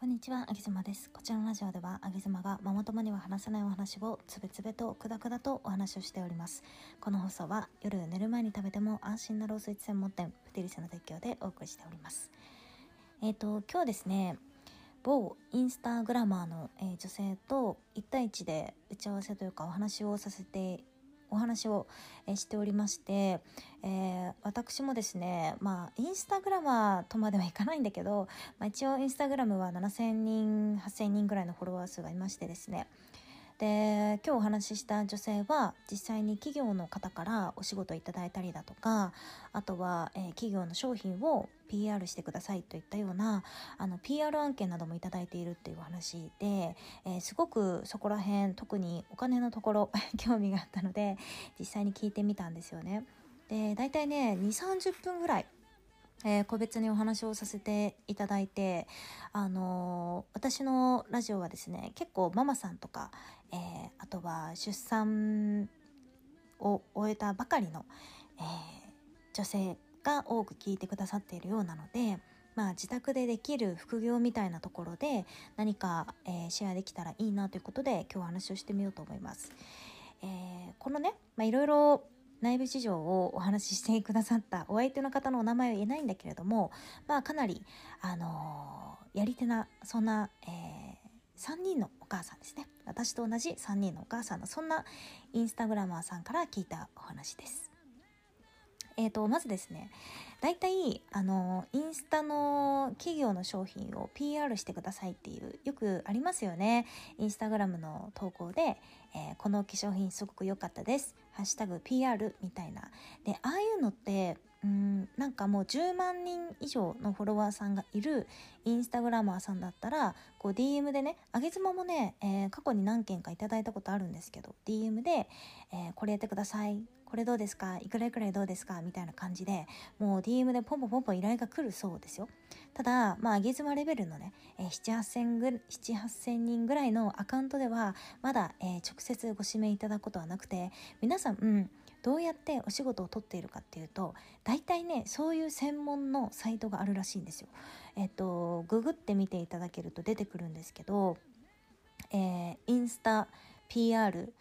こんにちは、あげずまです。こちらのラジオでは、あげずまがママ友には話せないお話をつべつべとくだくだとお話をしております。この放送は夜寝る前に食べても安心なロースイーツ専門店、プテリスの提供でお送りしております。えっ、と、今日ですね、某インスタグラマーの、えー女性と1対1で打ち合わせというかお話をさせてお話を、しておりまして、えー私もですねまあインスタグラマーとまではいかないんだけど、まあ、一応インスタグラムは7,000人8,000人ぐらいのフォロワー数がいましてですねで今日お話しした女性は実際に企業の方からお仕事いただいたりだとかあとは、えー企業の商品を PR してくださいといったようなあの PR 案件などもいただいているっていうお話で、えーすごくそこら辺特にお金のところ 興味があったので実際に聞いてみたんですよね。で大体ね2 3 0分ぐらいえー個別にお話をさせていただいて、あのー私のラジオはですね結構ママさんとか、えーあとは出産を終えたばかりの、えー女性が多く聞いてくださっているようなので、まあ、自宅でできる副業みたいなところで何か、えーシェアできたらいいなということで今日お話をしてみようと思います。えーこのね、まあ、いろいろ内部事情をお話ししてくださったお相手の方のお名前は言えないんだけれども、まあ、かなり、あのーやり手なそんな、え3人のお母さんですね私と同じ3人のお母さんのそんなインスタグラマーさんから聞いたお話です。えー、とまずですね大体あのインスタの企業の商品を PR してくださいっていうよくありますよねインスタグラムの投稿で、えーこの化粧品すごく良かったです。ハッシュタグ PR みたいな。でああいうのってうんなんかもう10万人以上のフォロワーさんがいるインスタグラマーさんだったらこう DM でねあげ妻もね、えー過去に何件かいただいたことあるんですけど DM で、えーこれやってください。これどうですか？いくらいくらいどうですか？みたいな感じでもう DM でポンポンポンポン依頼が来るそうですよ。ただまああげ妻レベルのね、えー、7、8000ぐ、7、8000人ぐらいのアカウントではまだ、えー直接ご指名いただくことはなくて皆さん、うん、どうやってお仕事を取っているかっていうと大体ねそういう専門のサイトがあるらしいんですよ。えっとググってみていただけると出てくるんですけど、えーインスタ PR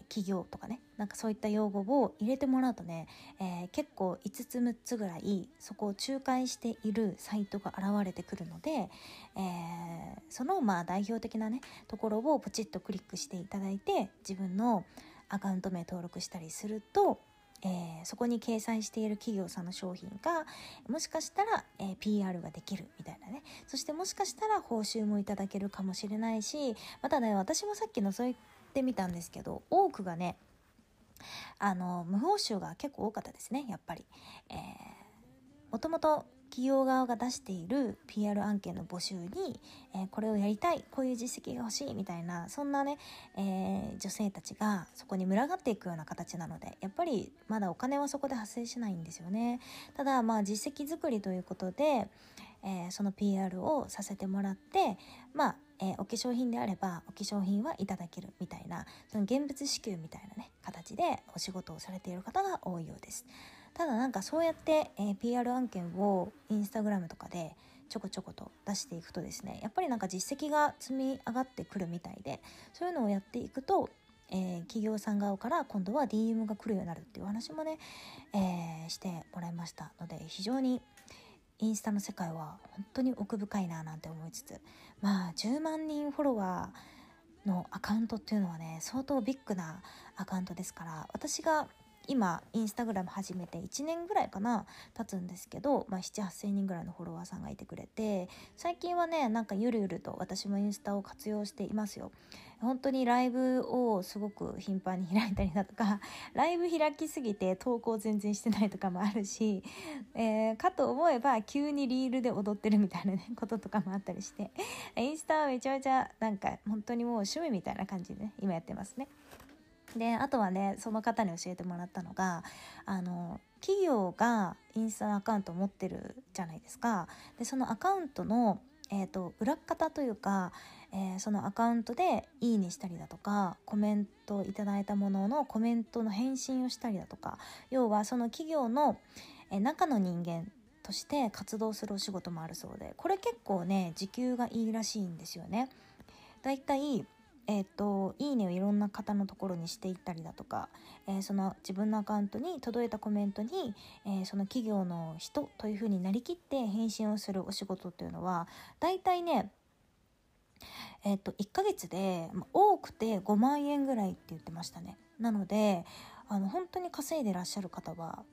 ー企業とかねなんかそういった用語を入れてもらうとね、えー結構5つ6つぐらいそこを仲介しているサイトが現れてくるので、えーそのまあ代表的なねところをポチッとクリックしていただいて自分のアカウント名登録したりするとえーそこに掲載している企業さんの商品がもしかしたら、えー PR ができるみたいなね。そしてもしかしたら報酬もいただけるかもしれないしまたね私もさっき覗いってみたんですけど多くがねあの無報酬が結構多かったですねやっぱり。えーもともと企業側が出している PR 案件の募集に、えーこれをやりたいこういう実績が欲しいみたいなそんなね、えー女性たちがそこに群がっていくような形なのでやっぱりまだお金はそこで発生しないんですよねただまあ実績作りということで、えーその PR をさせてもらってまあえーお化粧品であればお化粧品はいただけるみたいなその現物支給みたいなね形でお仕事をされている方が多いようです。ただなんかそうやって、えー PR 案件をインスタグラムとかでちょこちょこと出していくとですねやっぱりなんか実績が積み上がってくるみたいでそういうのをやっていくと、えー企業さん側から今度は DM が来るようになるっていうお話もね、えーしてもらいましたので非常にインスタの世界は本当に奥深いななんて思いつつまあ10万人フォロワーのアカウントっていうのはね相当ビッグなアカウントですから私が今インスタグラム始めて1年ぐらいかな経つんですけど、まあ、7,8,000人ぐらいのフォロワーさんがいてくれて最近はねなんかゆるゆると私もインスタを活用していますよ本当にライブをすごく頻繁に開いたりだとか ライブ開きすぎて投稿全然してないとかもあるし、えーかと思えば急にリールで踊ってるみたいなね こととかもあったりしてインスタはめちゃめちゃなんか本当にもう趣味みたいな感じでね今やってますね。であとはねその方に教えてもらったのがあの企業がインスタのアカウントを持ってるじゃないですか。でそのアカウントのえー、と裏方というか、えーそのアカウントで「いいね」したりだとかコメントいただいたもののコメントの返信をしたりだとか要はその企業の、えー中の人間として活動するお仕事もあるそうでこれ結構ね時給がいいらしいんですよね。だいたいえーと、いいねをいろんな方のところにしていったりだとか、えー、その自分のアカウントに届いたコメントに、えー、その企業の人というふうになりきって返信をするお仕事っていうのはだいたいねえっ、と1ヶ月で多くて5万円ぐらいって言ってましたね。なのであの本当に稼いでらっしゃる方は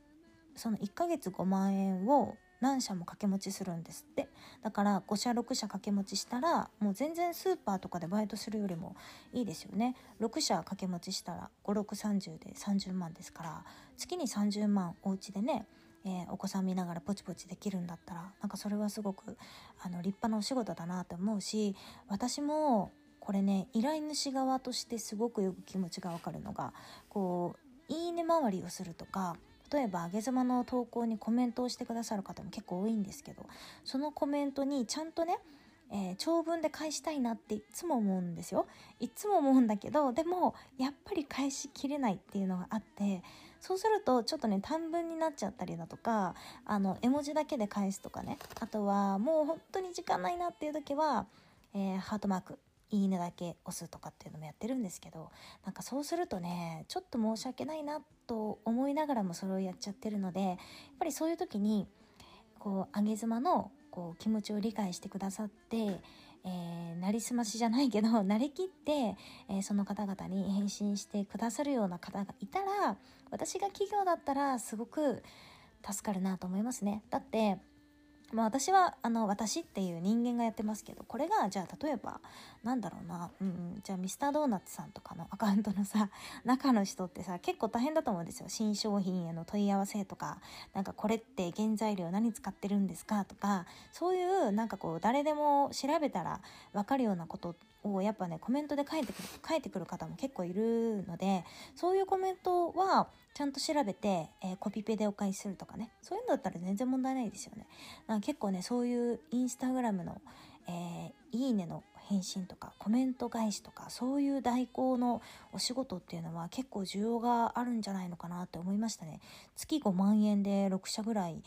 その1ヶ月5万円を何社も掛け持ちするんですって。だから5社6社掛け持ちしたらもう全然スーパーとかでバイトするよりもいいですよね。6社掛け持ちしたら5630で30万ですから月に30万お家でねえー、お子さん見ながらポチポチできるんだったらなんかそれはすごくあの立派なお仕事だなって思うし私もこれね依頼主側としてすごくよく気持ちがわかるのがこういいね回りをするとか例えば上げ妻の投稿にコメントをしてくださる方も結構多いんですけどそのコメントにちゃんとねえー、長文で返したいなっていつも思うんですよ。いつも思うんだけどでもやっぱり返しきれないっていうのがあってそうするとちょっとね短文になっちゃったりだとかあの絵文字だけで返すとかねあとはもう本当に時間ないなっていう時は、えー、ハートマーク。いいねだけ押すとかっていうのもやってるんですけどなんかそうするとねちょっと申し訳ないなと思いながらもそれをやっちゃってるのでやっぱりそういう時にこう上げ妻のこう気持ちを理解してくださって、えー、なりすましじゃないけど 慣れきって、えー、その方々に返信してくださるような方がいたら私が企業だったらすごく助かるなと思いますね。だってまあ、私はあの私っていう人間がやってますけどこれがじゃあ例えばなんだろうな、うん、じゃあミスタードーナツさんとかのアカウントのさ 中の人ってさ結構大変だと思うんですよ。新商品への問い合わせとかなんかこれって原材料何使ってるんですかとかそういうなんかこう誰でも調べたら分かるようなことをやっぱねコメントで書いてくる書いてくる方も結構いるのでそういうコメントはちゃんと調べて、えー、コピペでお返しするとかね。そういうのだったら全然問題ないですよね。なんか結構ねそういうインスタグラムの、えー、いいねの返信とかコメント返しとかそういう代行のお仕事っていうのは結構需要があるんじゃないのかなって思いましたね。月5万円で6社ぐらい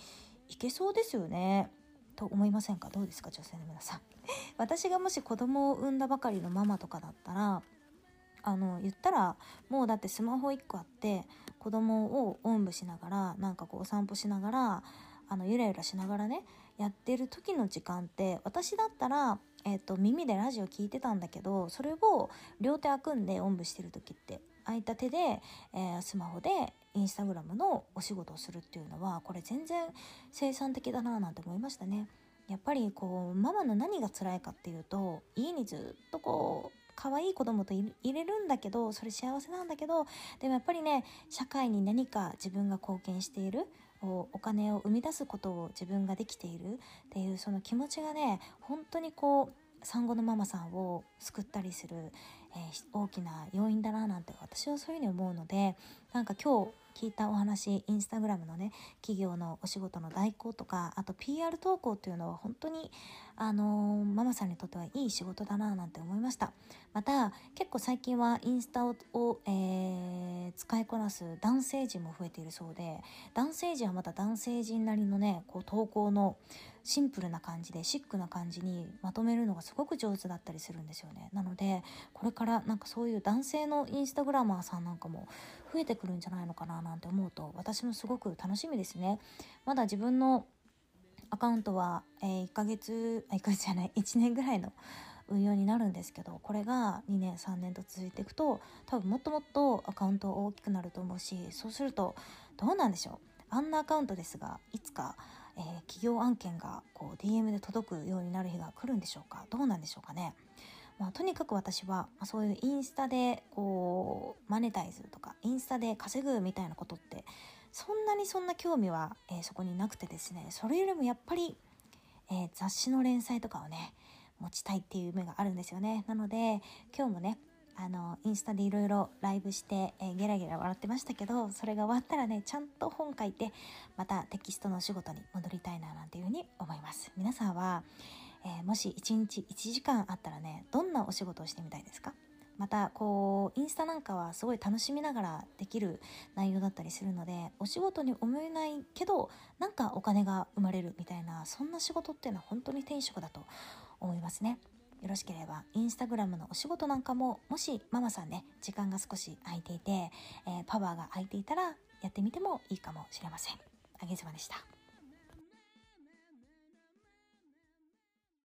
いけそうですよね。と思いませんか？どうですか？女性の皆さん。私がもし子供を産んだばかりのママとかだったらあの言ったらもうだってスマホ1個あって子供をおんぶしながらなんかこうお散歩しながらあのゆらゆらしながらねやってる時の時間って私だったら、えーと、耳でラジオ聞いてたんだけどそれを両手開くんでおんぶしてる時って空いた手で、えー、スマホでインスタグラムのお仕事をするっていうのはこれ全然生産的だななんて思いましたね。やっぱりこうママの何が辛いかっていうと家にずっとこう可愛い子供と入れるんだけどそれ幸せなんだけどでもやっぱりね社会に何か自分が貢献しているお金を生み出すことを自分ができているっていうその気持ちがね本当にこう産後のママさんを救ったりする、えー、大きな要因だななんて私はそういうふうに思うのでなんか今日聞いたお話インスタグラムのね企業のお仕事の代行とかあと PR 投稿っていうのは本当にあのー、ママさんにとってはいい仕事だななんて思いました。また結構最近はインスタを、えー、使いこなす男性陣も増えているそうで男性陣はまた男性陣なりのねこう投稿のシンプルな感じでシックな感じにまとめるのがすごく上手だったりするんですよね。なのでこれからなんかそういう男性のインスタグラマーさんなんかも増えてくるんじゃないのかななんて思うと私もすごく楽しみですね。まだ自分のアカウントは、えー、1ヶ月1ヶ月じゃない1年ぐらいの運用になるんですけどこれが2年3年と続いていくと多分もっともっとアカウント大きくなると思うしそうするとどうなんでしょう。あんなアカウントですがいつかえー、企業案件がこう DM で届くようになる日が来るんでしょうか。どうなんでしょうかね。まあ、とにかく私は、まあ、そういうインスタでこうマネタイズとかインスタで稼ぐみたいなことってそんなにそんな興味は、えー、そこになくてですねそれよりもやっぱり、えー、雑誌の連載とかをね持ちたいっていう夢があるんですよね。なので今日もねあのインスタでいろいろライブして、えー、ゲラゲラ笑ってましたけどそれが終わったらねちゃんと本書いてまたテキストのお仕事に戻りたいななんていうふうに思います。皆さんは、えー、もし1日1時間あったらねどんなお仕事をしてみたいですか？またこうインスタなんかはすごい楽しみながらできる内容だったりするのでお仕事に思えないけどなんかお金が生まれるみたいなそんな仕事っていうのは本当に転職だと思いますね。よろしければインスタグラムのお仕事なんかももしママさんね時間が少し空いていて、えー、パワーが空いていたらやってみてもいいかもしれません。あげずまでした。